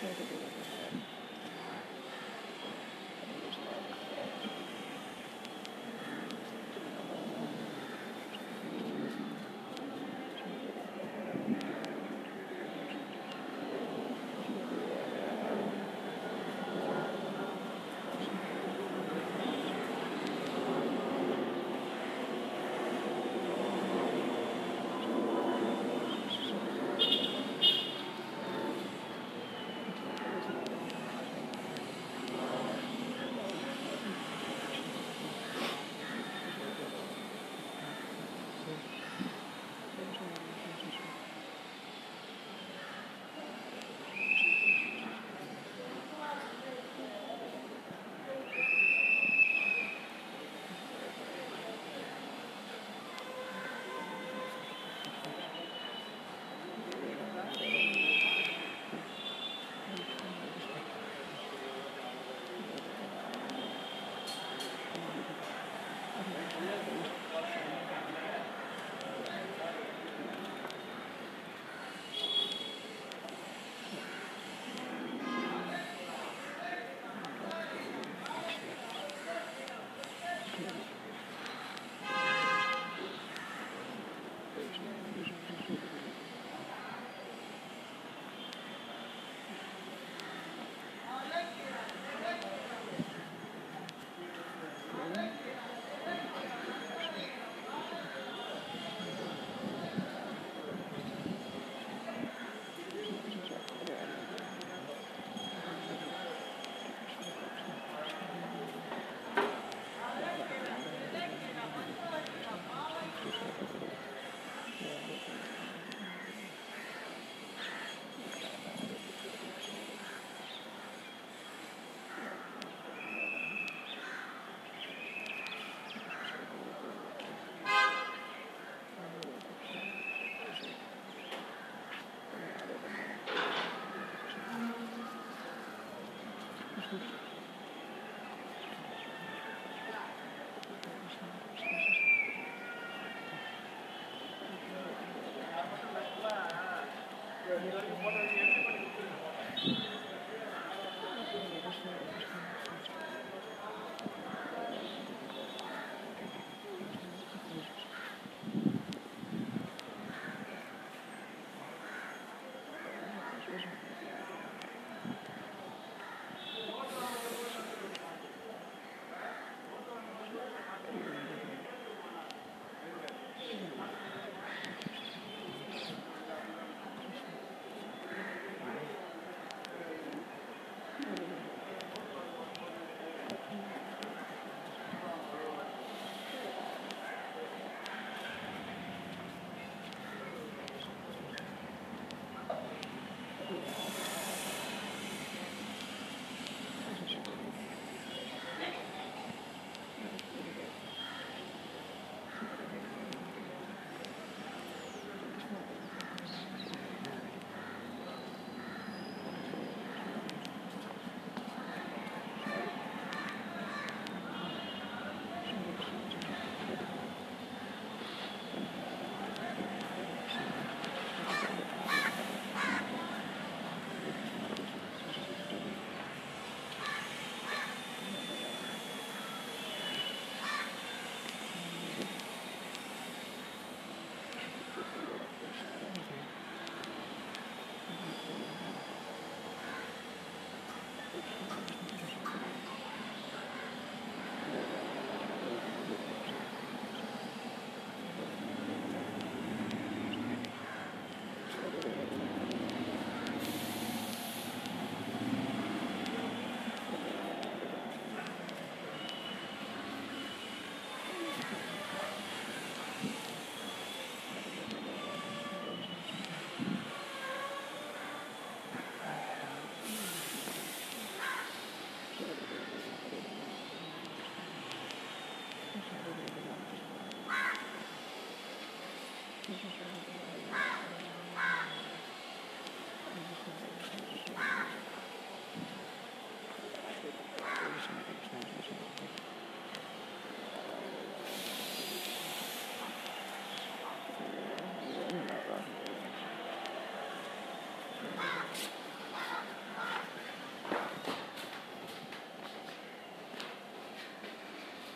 share the video with her.